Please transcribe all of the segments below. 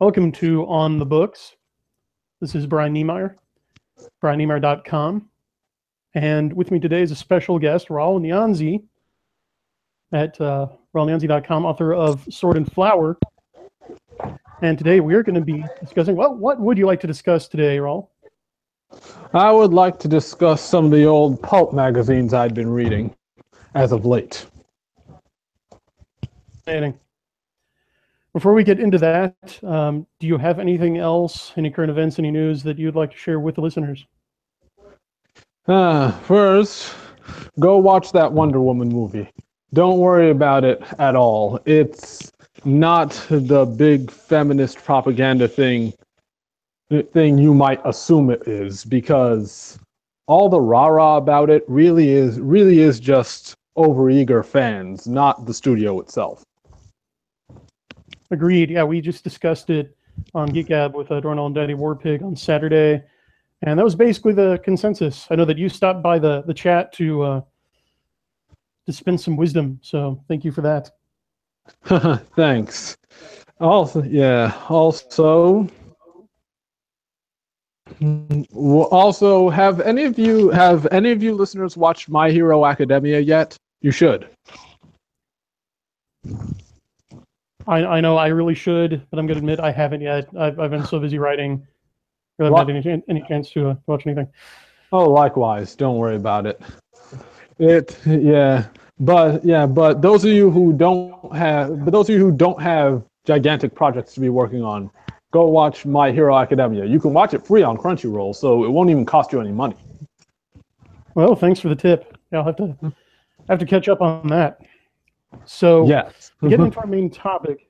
Welcome to On the Books. This is Brian Niemeier, brianniemeier.com. And with me today is a special guest, Rawle Nyanzi at uh, rawlenyanzi.com, author of Sword and Flower. And today we are going to be discussing, well, what would you like to discuss today, Rawle? I would like to discuss some of the old pulp magazines I'd been reading as of late. Fascinating. Before we get into that, um, do you have anything else, any current events, any news that you'd like to share with the listeners? Uh, first, go watch that Wonder Woman movie. Don't worry about it at all. It's not the big feminist propaganda thing thing you might assume it is because all the rah-rah about it really is really is just overeager fans, not the studio itself. Agreed. Yeah, we just discussed it on Geek Gab with uh, Dorrinal and Daddy Warpig on Saturday, and that was basically the consensus. I know that you stopped by the the chat to uh, to spend some wisdom, so thank you for that. Thanks. Also, yeah. Also, also, have any of you have any of you listeners watched My Hero Academia yet? You should. I, I know I really should, but I'm going to admit I haven't yet. I've, I've been so busy writing, I haven't had any, any chance to uh, watch anything. Oh, likewise. Don't worry about it. It, yeah, but yeah, but those of you who don't have, but those of you who don't have gigantic projects to be working on, go watch My Hero Academia. You can watch it free on Crunchyroll, so it won't even cost you any money. Well, thanks for the tip. Yeah, I'll have to I have to catch up on that. So, yes. getting into our main topic.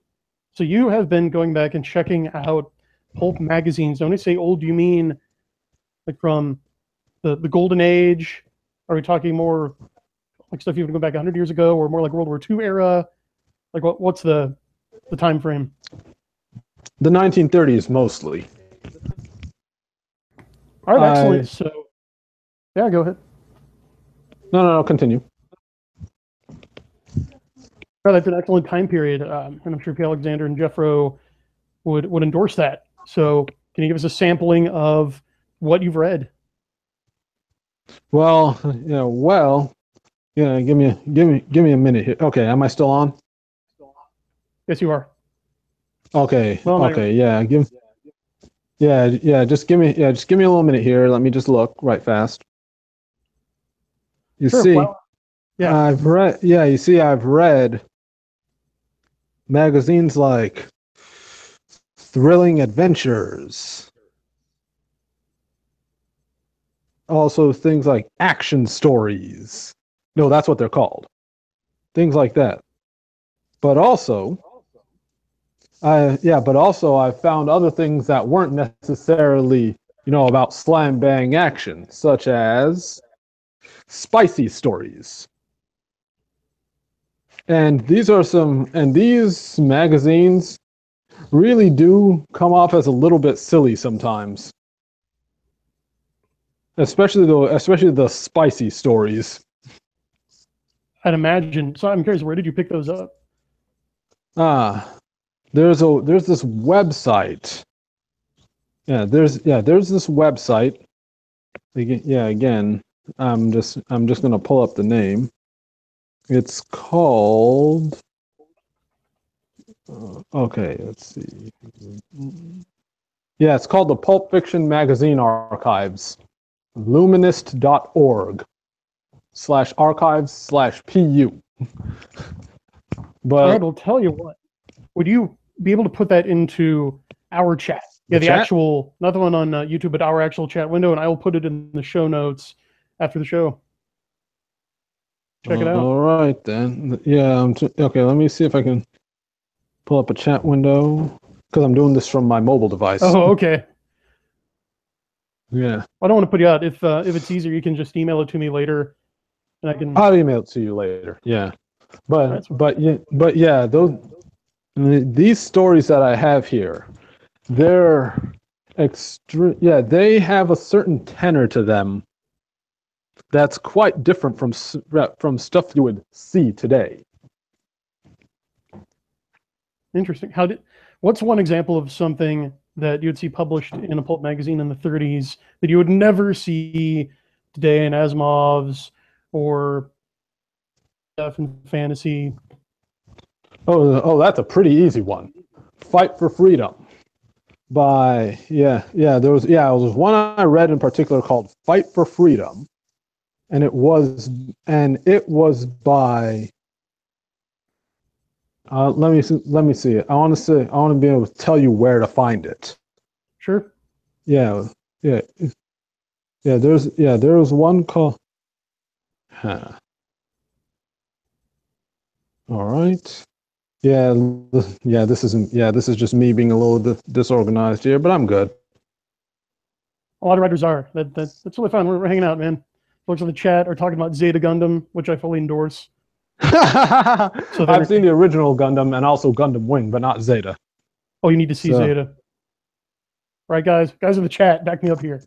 So, you have been going back and checking out pulp magazines. When I say old, do you mean like from the, the golden age? Are we talking more like stuff you would go back 100 years ago or more like World War II era? Like, what, what's the, the time frame? The 1930s mostly. All right, excellent. I- so, yeah, go ahead. No, no, no. Continue. That's an excellent time period, um, and I'm sure P. Alexander and Jeffro would would endorse that. So, can you give us a sampling of what you've read? Well, yeah. Well, yeah. Give me, a, give me, give me a minute here. Okay. Am I still on? Yes, you are. Okay. Well, okay. Yeah. Give. Yeah. Yeah. Just give me. Yeah. Just give me a little minute here. Let me just look right fast. You Sure, see, well, yeah. I've read. Yeah. You see, I've read magazines like Thrilling Adventures. Also, things like action stories. No, that's what they're called. Things like that. But also, I yeah, but also I found other things that weren't necessarily, you know, about slam bang action, such as spicy stories. And these are some and these magazines really do come off as a little bit silly sometimes. Especially the especially the spicy stories. I'd imagine. So, I'm curious, where did you pick those up? Ah, there's a there's this website. Yeah, there's yeah, there's this website. Yeah, again, I'm just I'm just gonna pull up the name. It's called. uh, okay, let's see. Yeah, it's called the Pulp Fiction Magazine Archives, luminist.org slash archives slash pu. But well, tell you what. Would you be able to put that into our chat? Yeah, The actual, not the one on uh, YouTube, but our actual chat window, and I will put it in the show notes after the show. Check it out. All right then. Yeah. I'm t- okay. Let me see if I can pull up a chat window because I'm doing this from my mobile device. Oh, okay. Yeah. I don't want to put you out. If uh, if it's easier, you can just email it to me later, and I can. I'll email it to you later. Yeah. But That's- but yeah but yeah those these stories that I have here, they're extreme. Yeah, they have a certain tenor to them. That's quite different from uh, from stuff you would see today. Interesting. How did? What's one example of something that you would see published in a pulp magazine in the 30s that you would never see today in Asimov's or stuff in fantasy? Oh, oh, that's a pretty easy one. Fight for Freedom by yeah, yeah, there was yeah, there was one I read in particular called Fight for Freedom. And it was and it was by uh, let me see, let me see it. I want to say I want to be able to tell you where to find it. Sure. Yeah, yeah, yeah. There's yeah, there was one call. Huh. All right. Yeah, yeah. This isn't. Yeah, this is just me being a little di- disorganized here, but I'm good. A lot of writers are. That, that that's really fun. We're, we're hanging out, man. Folks in the chat are talking about Zeta Gundam, which I fully endorse. I've seen the original Gundam and also Gundam Wing, but not Zeta. Oh, you need to see So- Zeta. Right, guys? Guys in the chat, back me up here.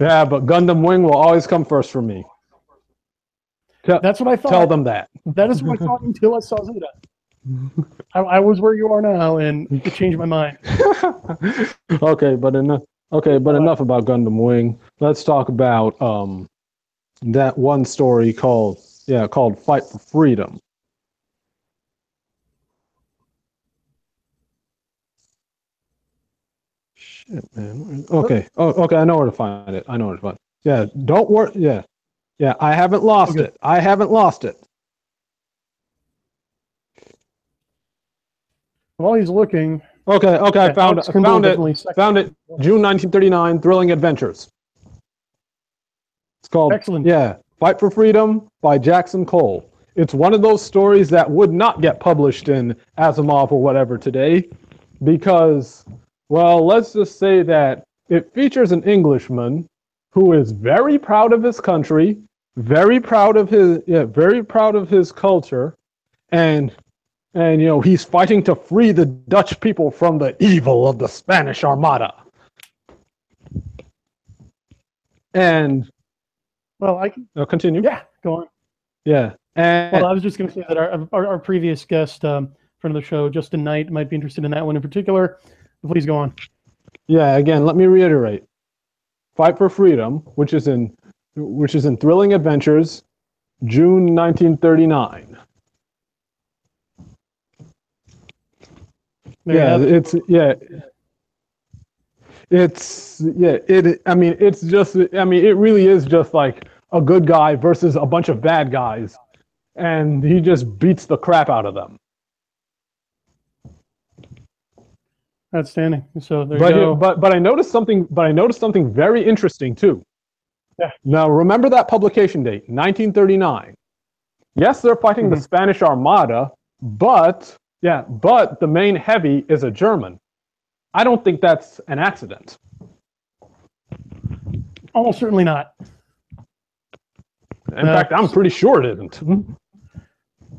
Yeah, but Gundam Wing will always come first for me. Tell, That's what I thought. tell them that. That is what I thought until I saw Zeta. I, I was where you are now, and it changed my mind. okay, but enough. Okay, but enough about Gundam Wing. Let's talk about um that one story called yeah called Fight for Freedom. Shit, man. Okay. Oh, okay. I know where to find it. I know where to find. It. Yeah. Don't worry. Yeah. Yeah. I haven't lost Okay. it. I haven't lost it. While he's looking, Okay. Okay. I found it. I found it. definitely second. Found it. June 1939. Thrilling Adventures. Called. Excellent. Yeah. Fight for Freedom by Jackson Cole. It's one of those stories that would not get published in Asimov or whatever today because, well, let's just say that it features an Englishman who is very proud of his country, very proud of his, yeah, very proud of his culture, and and you know he's fighting to free the Dutch people from the evil of the Spanish Armada. And Well, I can. uh, continue. Yeah, go on. Yeah. And Well, I was just going to say that our, our, our previous guest, um, friend of the show, Justin Knight, might be interested in that one in particular. Please go on. yeah, again, let me reiterate. Fight for Freedom, which is in which is in Thrilling Adventures, June 1939. There yeah, it's yeah. It's yeah, it I mean, it's just I mean, it really is just like a good guy versus a bunch of bad guys and he just beats the crap out of them. Outstanding. So there but you go. but but I noticed something. But I noticed something very interesting too. Yeah. Now remember that publication date, 1939. Yes, they're fighting the Mhm. Spanish Armada, but yeah, but the main heavy is a German. I don't think that's an accident. Almost certainly not. In No. fact, I'm pretty sure it isn't. Mm-hmm.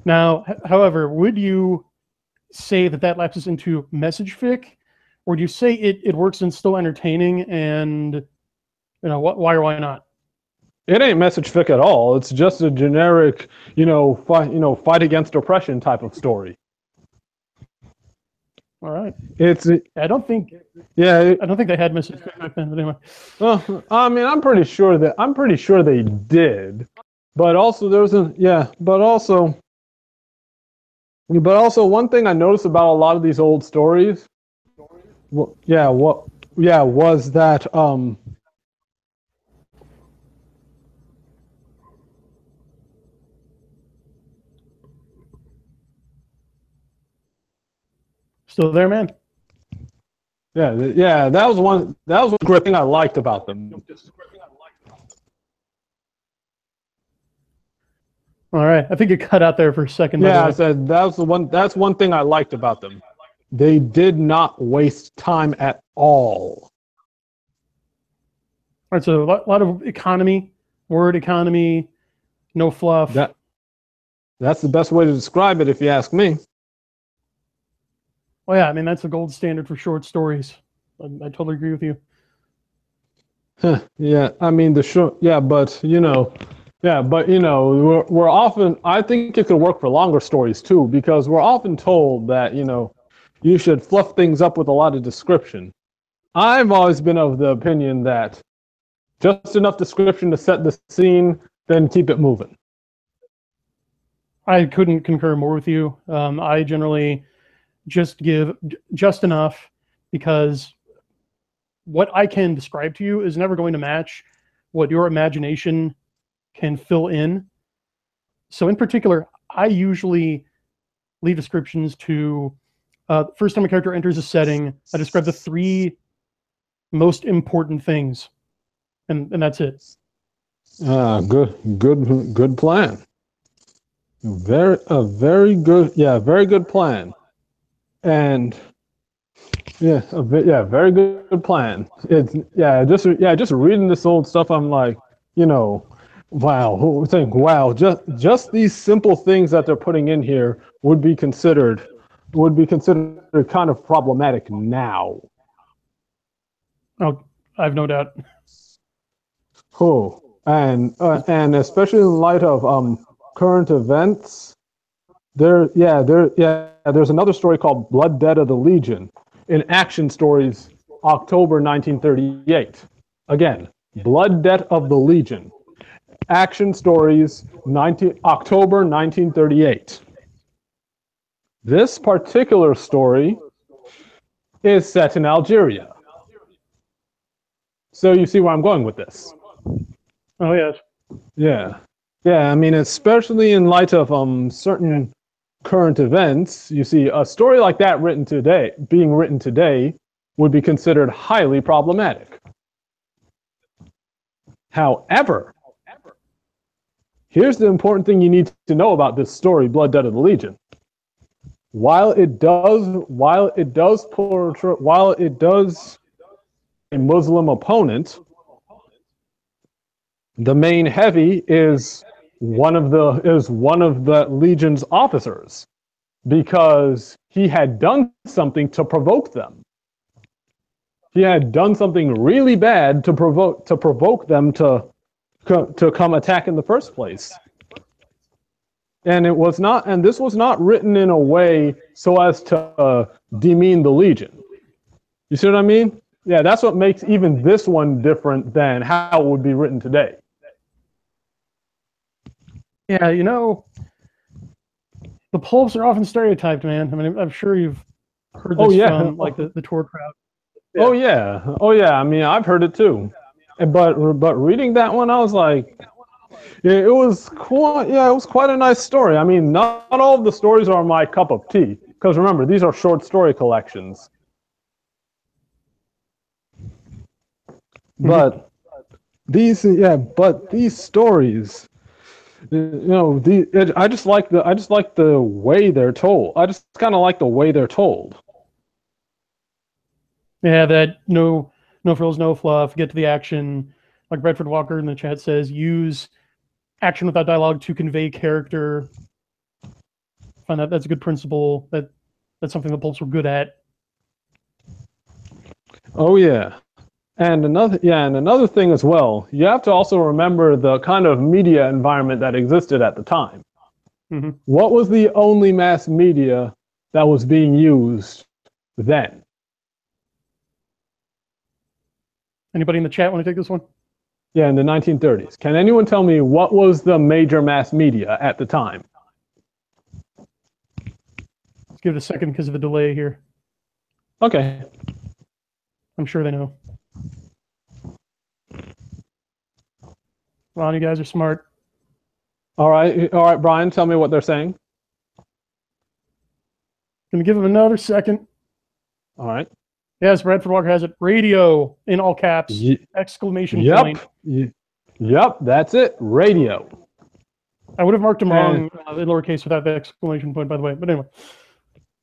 Now, however, would you say that that lapses into message fic, or do you say it, it works and still entertaining and you know why or why not? It ain't message fic at all. It's just a generic, you know, fight, you know, fight against oppression type of story. All right. It's I don't think yeah, it- I don't think they had fic back then. But anyway, Well, I mean, I'm pretty sure that I'm pretty sure they did, but also there was a yeah, but also, but also one thing I noticed about a lot of these old stories, well, yeah, what yeah was that um still there, man. yeah th- yeah that was one that was one great thing I liked about them. All right. I think it cut out there for a second. Yeah, I said that's the one that's one thing I liked about them. They did not waste time at all. All right. So a lot, lot of economy, word economy, no fluff. That that's the best way to describe it, if you ask me. Well, yeah. I mean, that's the gold standard for short stories. I, I totally agree with you. Huh, yeah, I mean the short. Yeah, but you know, Yeah, but you know, we're, we're often, I think it could work for longer stories too, because we're often told that, you know, you should fluff things up with a lot of description. I've always been of the opinion that just enough description to set the scene, then keep it moving. I couldn't concur more with you. Um, I generally just give just enough because what I can describe to you is never going to match what your imagination can fill in. So, in particular, I usually leave descriptions to uh, first time a character enters a setting, I describe the three most important things, and and that's it. Ah, good, good, good plan. Very, a very good, yeah, very good plan. And yeah, a bit, yeah, very good, good plan. It's yeah, just yeah, just reading this old stuff. I'm like, you know, wow, think wow, just just these simple things that they're putting in here would be considered would be considered kind of problematic now. Oh, I've no doubt. Oh, and uh, and especially in light of um current events, there yeah there yeah there's another story called Blood Debt of the Legion in Action Stories, October 1938. Again, Blood Debt of the Legion, Action Stories, 19 October 1938. This particular story is set in Algeria. So you see where I'm going with this. Oh yes. Yeah. Yeah, I mean, especially in light of um certain current events, you see a story like that written today, being written today, would be considered highly problematic. However, here's the important thing you need to know about this story, Blood Debt of the Legion while it does while it does portray while it does a Muslim opponent, the main heavy is one of the is one of the legion's officers because he had done something to provoke them. He had done something really bad to provoke to provoke them to to come attack in the first place. And it was not and this was not written in a way so as to uh, demean the legion. You see what i mean? Yeah that's what makes even this one different than how it would be written today yeah you know the pulps are often stereotyped man i mean i'm sure you've heard oh, this oh, yeah. from like the, the Tor crowd yeah. oh yeah oh yeah i mean i've heard it too but but reading that one i was like yeah, it was quite. Yeah, it was quite a nice story. I mean, not, not all of the stories are my cup of tea. Because remember, these are short story collections. Mm-hmm. But these, yeah, but these stories, you know, the I just like the I just like the way they're told. I just kind of like the way they're told. Yeah, that no no frills, no fluff. Get to the action. Like Bradford Walker in the chat says, use action without dialogue to convey character. I find that that's a good principle. That that's something the Pulps were good at. Oh yeah. And another yeah, and another thing as well, you have to also remember the kind of media environment that existed at the time. Mm-hmm. What was the only mass media that was being used then? Anybody in the chat want to take this one? Yeah, in the 1930s. Can anyone tell me what was the major mass media at the time? Let's give it a second because of the delay here. Okay. I'm sure they know. Ron, you guys are smart. All right, all right, Brian, tell me what they're saying. Gonna give him another second. All right. Yes, Bradford Walker has it. Radio in all caps. Ye- exclamation yep. point. Ye- yep, that's it. Radio. I would have marked them wrong uh, in lowercase without the exclamation point, by the way. But anyway.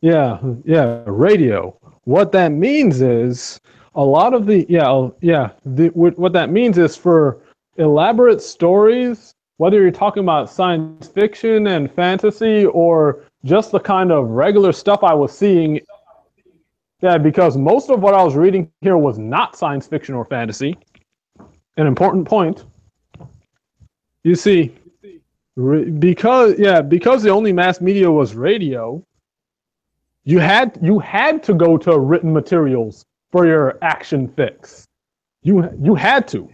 Yeah, yeah, radio. What that means is a lot of the yeah yeah the, what that means is for elaborate stories, whether you're talking about science fiction and fantasy or just the kind of regular stuff I was seeing yeah, because most of what I was reading here was not science fiction or fantasy. An important point. You see, because yeah, because the only mass media was radio, you had you had to go to written materials for your action fix. You you had to.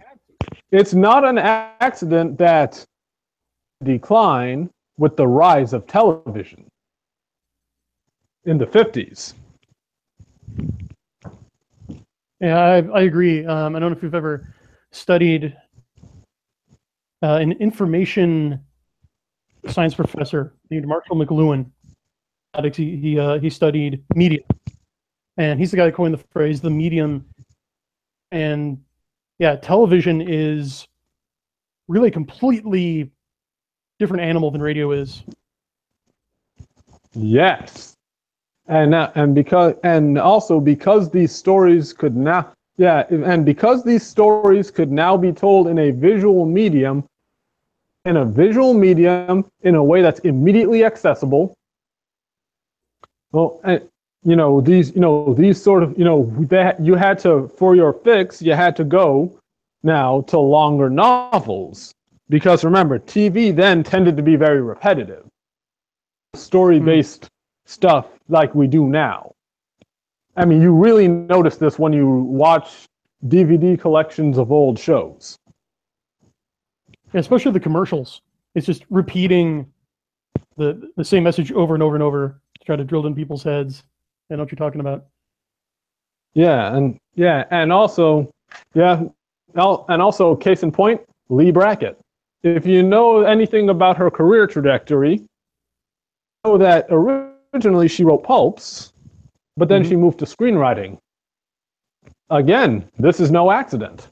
It's not an accident that decline with the rise of television in the 50s. Yeah, I, I agree. Um, I don't know if you've ever studied uh, an information science professor named Marshall McLuhan. He he, uh, he studied media, and he's the guy that coined the phrase "the medium." And yeah, television is really completely different animal than radio is. Yes, and uh, and because and also because these stories could now yeah and because these stories could now be told in a visual medium in a visual medium in a way that's immediately accessible well and, you know these you know these sort of you know that you had to for your fix you had to go now to longer novels. Because remember tv then tended to be very repetitive. Story based mm. stuff like we do now. I mean you really notice this when you watch dvd collections of old shows. Especially the commercials. It's just repeating the the same message over and over and over to try to drill in people's heads I know what you're talking about. Yeah, and yeah, and also, yeah, and also, case in point, Leigh Brackett. If you know anything about her career trajectory, know that originally she wrote pulps, but then mm-hmm. she moved to screenwriting. Again, this is no accident.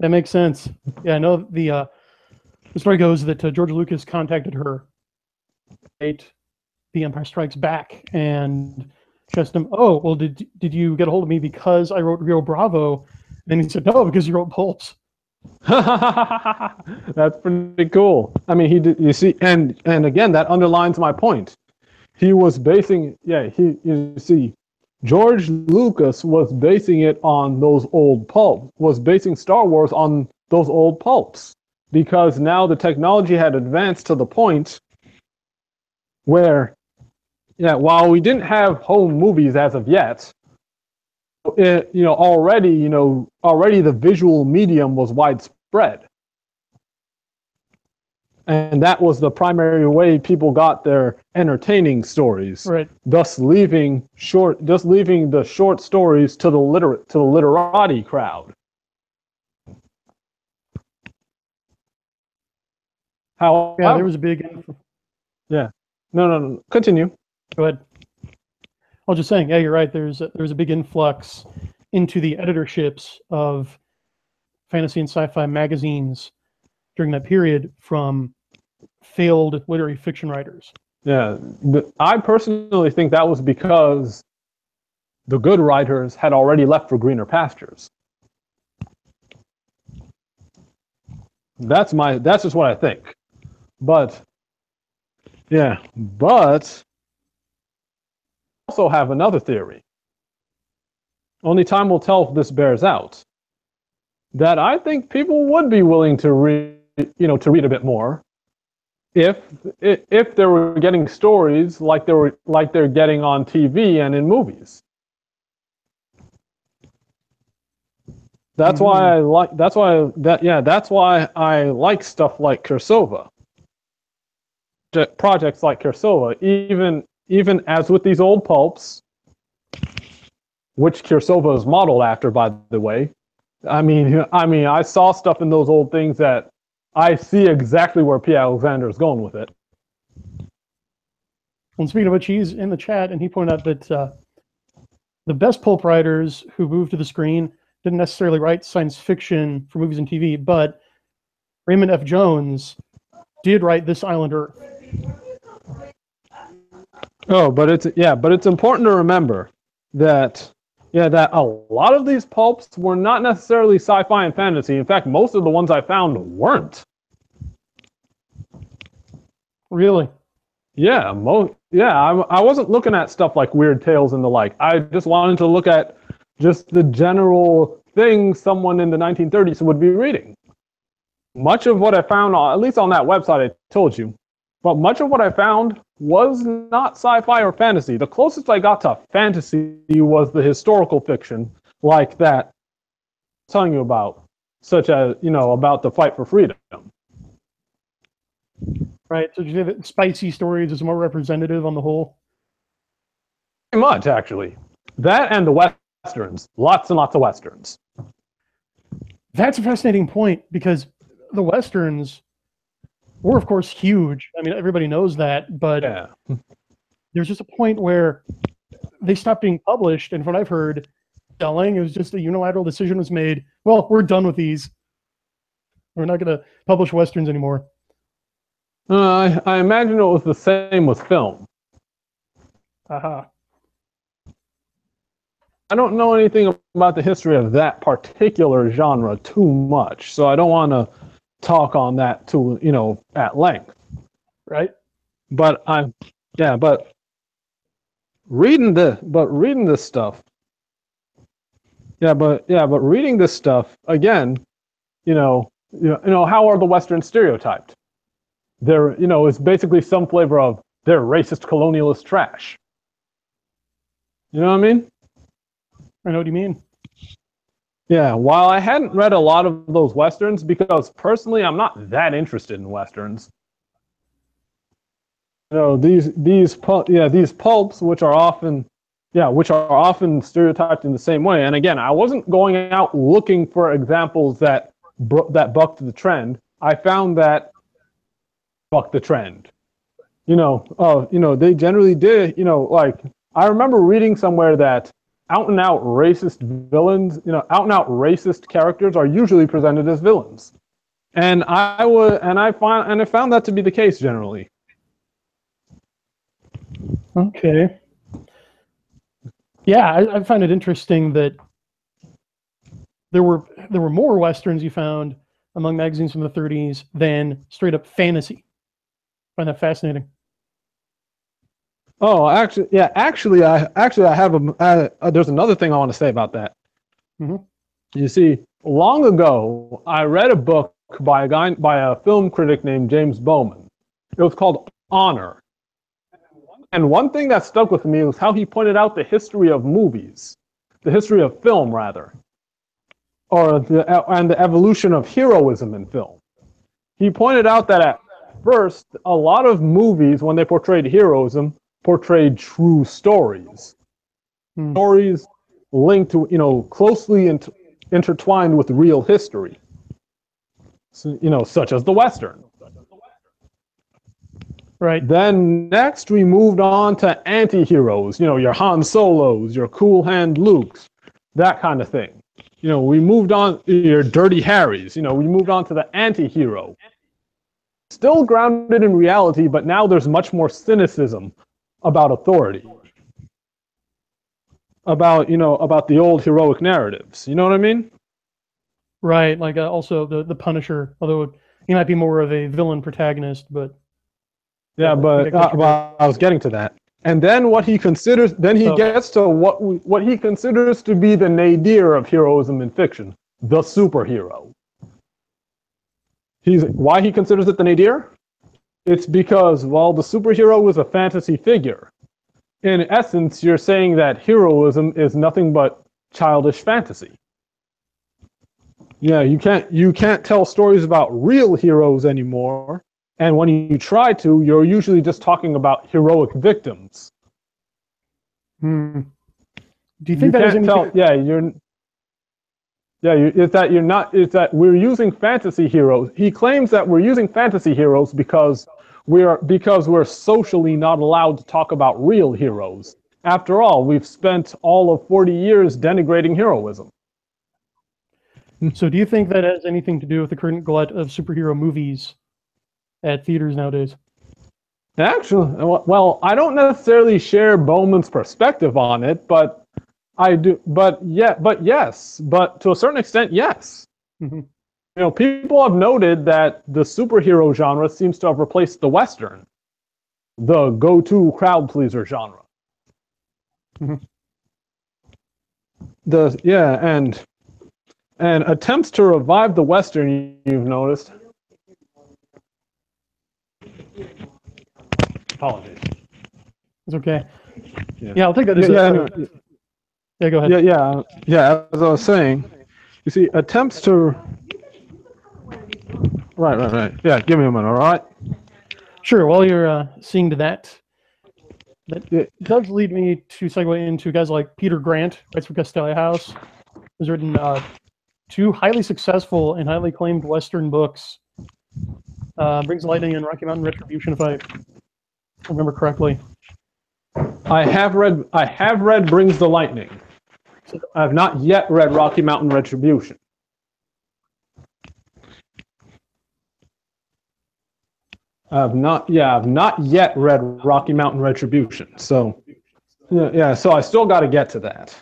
That makes sense. Yeah, I know the uh, the story goes that uh, George Lucas contacted her the Empire Strikes Back and asked him, um, "Oh, well, did did you get a hold of me because I wrote Rio Bravo?" And he said, "No, because you wrote Pulps." That's pretty cool. I mean, he did. You see, and and again, that underlines my point. He was basing, yeah. He, you see, George Lucas was basing it on those old pulps. Was basing Star Wars on those old pulps because now the technology had advanced to the point where yeah, while we didn't have home movies as of yet, it, you know, already, you know, already the visual medium was widespread. And that was the primary way people got their entertaining stories. Right. Thus leaving short thus leaving the short stories to the literate to the literati crowd. How yeah, there was a big Yeah. No, no, no. Continue. Go ahead. I was just saying, yeah, you're right. There's a, there's a big influx into the editorships of fantasy and sci-fi magazines during that period from failed literary fiction writers. Yeah, I personally think that was because the good writers had already left for greener pastures. That's my that's just what I think. But yeah, but also have another theory. Only time will tell if this bears out. That I think people would be willing to read, you know, to read a bit more, if if they were getting stories like they were like they're getting on TV and in movies. That's mm-hmm. why I like. That's why that yeah. That's why I like stuff like Cirsova. Projects like Cirsova, even even as with these old pulps, which Cirsova is modeled after, by the way. I mean, I mean, I saw stuff in those old things that I see exactly where P. Alexander is going with it. And speaking of which, he's in the chat, and he pointed out that uh, the best pulp writers who moved to the screen didn't necessarily write science fiction for movies and TV, but Raymond F. Jones did write This Island Earth. Oh, but it's yeah, but it's important to remember that yeah, that a lot of these pulps were not necessarily sci-fi and fantasy. In fact, most of the ones I found weren't. Really? Yeah, mo- yeah, I, I wasn't looking at stuff like weird tales and the like. I just wanted to look at just the general thing someone in the 1930s would be reading. Much of what I found, on, at least on that website I told you, but much of what I found was not sci-fi or fantasy. The closest I got to fantasy was the historical fiction like that I'm telling you about, such as, you know, about the fight for freedom. Right. So do you think that spicy stories is more representative on the whole? Pretty much, actually. That and the westerns. Lots and lots of westerns. That's a fascinating point because the westerns were, of course, huge. I mean, everybody knows that, but Yeah. there's just a point where they stopped being published, and from what I've heard, selling it was just a unilateral decision was made. Well, we're done with these. We're not going to publish westerns anymore. Uh, I, I imagine it was the same with film. Aha. I don't know anything about the history of that particular genre too much, so I don't want to talk on that to you know, at length. Right. But I'm, yeah, but reading the, but reading this stuff, yeah, but yeah, but reading this stuff again, you know, you know, you know, how are the Western stereotyped? They're, you know, it's basically some flavor of they're racist colonialist trash. You know what I mean? I know what you mean. Yeah, while I hadn't read a lot of those westerns because personally I'm not that interested in westerns. You know, these these pul- yeah, these pulps which are often yeah, which are often stereotyped in the same way. And again, I wasn't going out looking for examples that bro- that bucked the trend. I found that bucked the trend. You know, uh, you know, they generally did, you know, like I remember reading somewhere that out and out racist villains, you know, out and out racist characters are usually presented as villains. And I would and I find and I found that to be the case generally. Okay. Yeah, I, I find it interesting that there were there were more westerns you found among magazines from the 30s than straight up fantasy. I find that fascinating. Oh, actually, yeah, actually, I actually I have a. Uh, uh, there's another thing I want to say about that. Mhm. You see, long ago, I read a book by a guy by a film critic named James Bowman. It was called Honor. And one thing that stuck with me was how he pointed out the history of movies, the history of film, rather, or the uh, and the evolution of heroism in film. He pointed out that at first, a lot of movies, when they portrayed heroism, portrayed true stories. Hmm. Stories linked to, you know, closely int- intertwined with real history. So, you know, such as the Western. Right. Then next we moved on to anti-heroes, you know, your Han Solos, your Cool Hand Lukes, that kind of thing. You know, we moved on your Dirty Harrys, you know, we moved on to the anti-hero. Still grounded in reality, but now there's much more cynicism about authority. About, you know, about the old heroic narratives. You know what I mean? Right. Like uh, also the the Punisher, although he might be more of a villain protagonist, but Yeah, Yeah, but I uh, well, I was getting to that. And then what he considers, then he So- gets to what we, what he considers to be the nadir of heroism in fiction, the superhero. He's why he considers it the nadir? It's because while the superhero is a fantasy figure, in essence, you're saying that heroism is nothing but childish fantasy. Yeah, you can't you can't tell stories about real heroes anymore and when you try to, you're usually just talking about heroic victims. hmm. do you think that has can't tell, yeah, you're. Yeah, you, it's that you're not. It's that we're using fantasy heroes. He claims that we're using fantasy heroes because we're because we're socially not allowed to talk about real heroes. After all, we've spent all of 40 years denigrating heroism. So, do you think that has anything to do with the current glut of superhero movies at theaters nowadays? Actually, well, I don't necessarily share Bowman's perspective on it, but I do. But yeah, but yes, but to a certain extent, yes. Mhm. You know, people have noted that the superhero genre seems to have replaced the Western, the go-to crowd pleaser genre. Mhm. The yeah, and and attempts to revive the Western, you've noticed. Apologies. It's okay. Yeah. Yeah, I'll take that as Yeah, a, yeah, yeah, go ahead. yeah, yeah, yeah. As I was saying, you see, attempts to. Right, right, right. Yeah, give me a minute, all right? Sure. While you're uh, seeing to that, that Yeah. does lead me to segue into guys like Peter Grant, writes for Castalia House, has written uh, two highly successful and highly acclaimed Western books. Uh, Brings the Lightning and Rocky Mountain Retribution, if I remember correctly. I have read. I have read Brings the Lightning. I have not yet read Rocky Mountain Retribution. I have not. Yeah, I've not yet read Rocky Mountain Retribution. So, yeah, yeah. So I still got to get to that.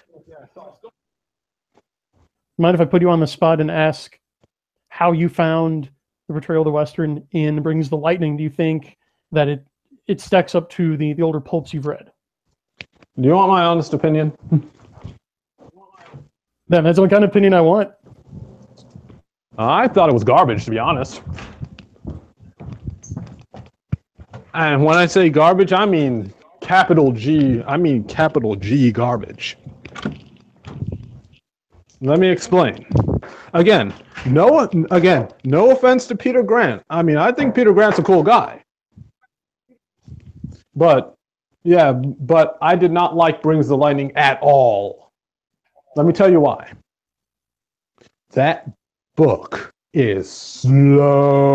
Mind if I put you on the spot and ask how you found the portrayal of the Western in Brings the Lightning? Do you think that it it stacks up to the the older pulps you've read? Do you want my honest opinion? Then that's the kind of opinion I want. I thought it was garbage, to be honest. And when I say garbage, I mean capital G. I mean capital G garbage. Let me explain. Again, no again, no offense to Peter Grant. I mean, I think Peter Grant's a cool guy. But yeah, but I did not like Brings the Lightning at all. Let me tell you why. That book is slow.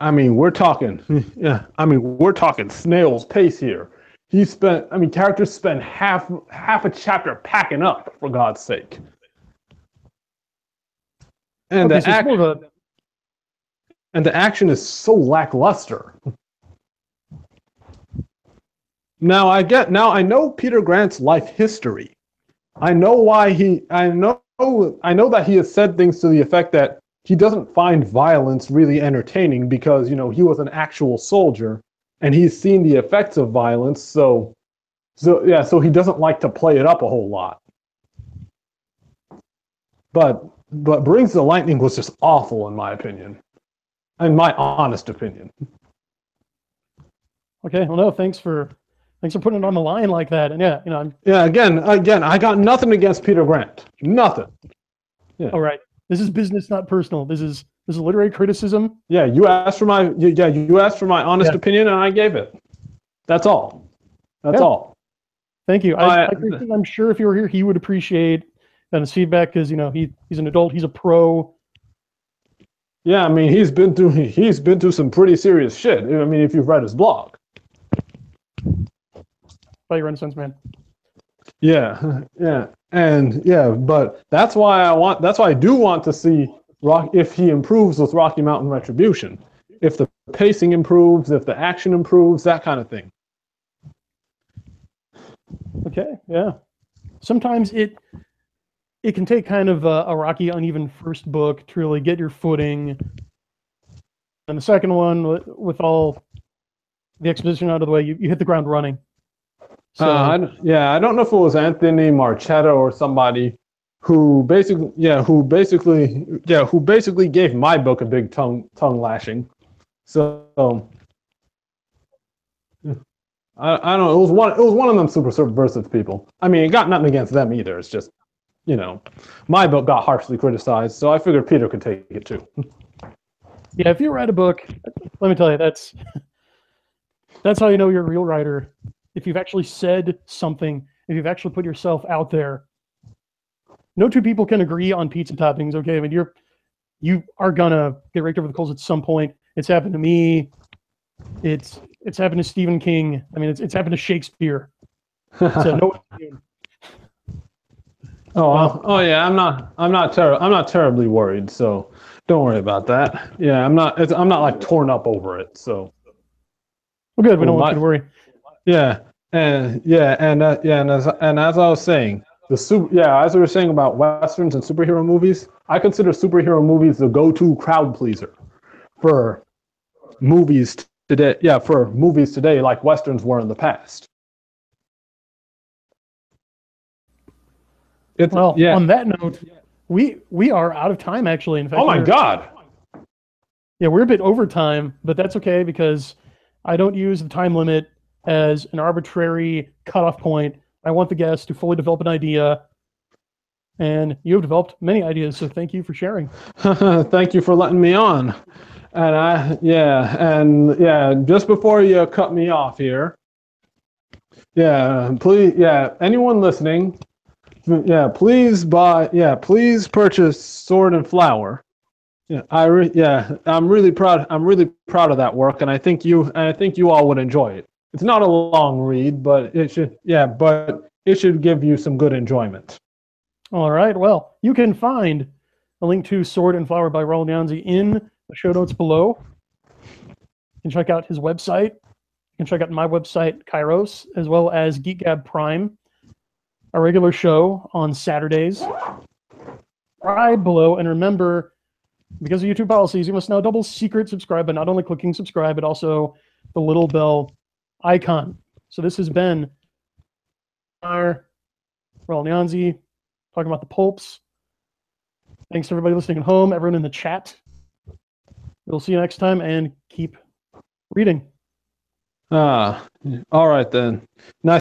I mean, we're talking, yeah, I mean, we're talking snail's pace here. He spent, I mean, characters spend half half a chapter packing up, for God's sake. And Okay, the so it's act, more and the action is so lackluster. Now I get now I know Peter Grant's life history. I know why he I know I know that he has said things to the effect that he doesn't find violence really entertaining because you know he was an actual soldier and he's seen the effects of violence so so yeah so he doesn't like to play it up a whole lot. But but Brings the Lightning was just awful in my opinion. In my honest opinion. okay. Well, no, thanks for thanks for putting it on the line like that. And yeah, you know, I'm Yeah, again, again, I got nothing against Peter Grant. Nothing. yeah. all right. This is business, not personal. This is this is literary criticism. Yeah, you asked for my yeah, you asked for my honest Yeah. opinion and I gave it. That's all. That's Yeah. all. Thank you. I, I- I'm sure if you were here, he would appreciate and his feedback because you know he he's an adult, he's a pro. Yeah, I mean, he's been through he's been through some pretty serious shit. I mean, if you've read his blog. By Renaissance man. Yeah, yeah, and yeah, but that's why I want. That's why I do want to see Rock if he improves with Rocky Mountain Retribution. If the pacing improves, if the action improves, that kind of thing. Okay, yeah. Sometimes it it can take kind of a, a rocky, uneven first book to really get your footing, and the second one with, with all the exposition out of the way, you, you hit the ground running. So Uh, I d- yeah, I don't know if it was Anthony Marchetta or somebody who basically, yeah, who basically, yeah, who basically gave my book a big tongue tongue lashing. So I, I don't know. It was one. It was one of them super subversive people. I mean, it got nothing against them either. It's just, you know, my book got harshly criticized, so I figured Peter could take it too. yeah, if you write a book, let me tell you, that's that's how you know you're a real writer. If you've actually said something, if you've actually put yourself out there. No two people can agree on pizza toppings. Okay, I mean you're you are gonna get raked over the coals at some point. It's happened to me. It's it's happened to Stephen King. I mean, it's it's happened to Shakespeare. So no, Oh, oh yeah, I'm not, I'm not ter- I'm not terribly worried. So don't worry about that. Yeah, I'm not, it's, I'm not like torn up over it. So well, good. We don't want you to worry. Yeah, and yeah, and uh, yeah, and as and as I was saying, the super, yeah, as we were saying about westerns and superhero movies, I consider superhero movies the go-to crowd pleaser for movies today. Yeah, for movies today, like westerns were in the past. It's Well, yeah. on that note, we we are out of time actually. In fact, oh my god. Yeah, we're a bit over time, but that's okay because I don't use the time limit as an arbitrary cutoff point. I want the guest to fully develop an idea, and you have developed many ideas. So thank you for sharing. Thank you for letting me on. And I, yeah, and yeah, just before you cut me off here, yeah, please, yeah, anyone listening, yeah, please buy, yeah, please purchase Sword and Flower. Yeah, I, re- yeah, I'm really proud. I'm really proud of that work, and I think you, I think you all would enjoy it. It's not a long read, but it should, yeah, but it should give you some good enjoyment. All right. Well, you can find a link to Sword and Flower by Rawle Nyanzi in the show notes below. You can check out his website. You can check out my website, Kairos, as well as Geek Gab Prime, our regular show on Saturdays. Subscribe below, and remember, because of YouTube policies, you must now double secret subscribe by not only clicking subscribe, but also the little bell icon. So this has been our Rawle Nyanzi talking about the pulps. Thanks to everybody listening at home, everyone in the chat. We'll see you next time and keep reading. Ah, all right then. Nice.